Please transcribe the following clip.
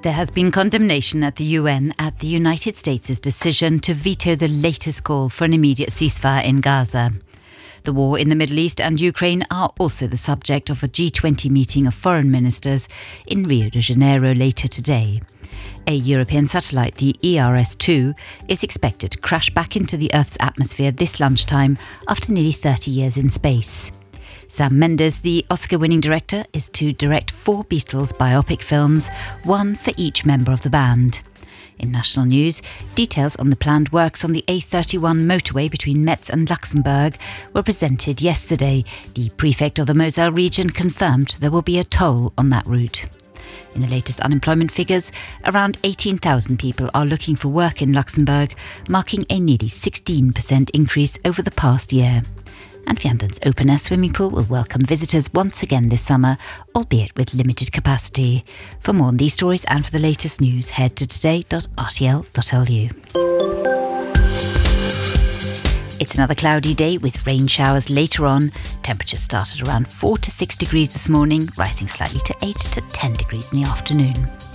There has been condemnation at the UN at the United States' decision to veto the latest call for an immediate ceasefire in Gaza. The war in the Middle East and Ukraine are also the subject of a G20 meeting of foreign ministers in Rio de Janeiro later today. A European satellite, the ERS 2, is expected to crash back into the Earth's atmosphere this lunchtime after nearly 30 years in space. Sam Mendes, the Oscar winning director, is to direct four Beatles biopic films, one for each member of the band. In national news, details on the planned works on the A31 motorway between Metz and Luxembourg were presented yesterday. The prefect of the Moselle region confirmed there will be a toll on that route. In the latest unemployment figures, around 18,000 people are looking for work in Luxembourg, marking a nearly 16% increase over the past year. And Vianden's open air swimming pool will welcome visitors once again this summer, albeit with limited capacity. For more on these stories and for the latest news, head to today.rtl.lu. It's another cloudy day with rain showers later on. Temperatures started around 4 to 6 degrees this morning, rising slightly to 8 to 10 degrees in the afternoon.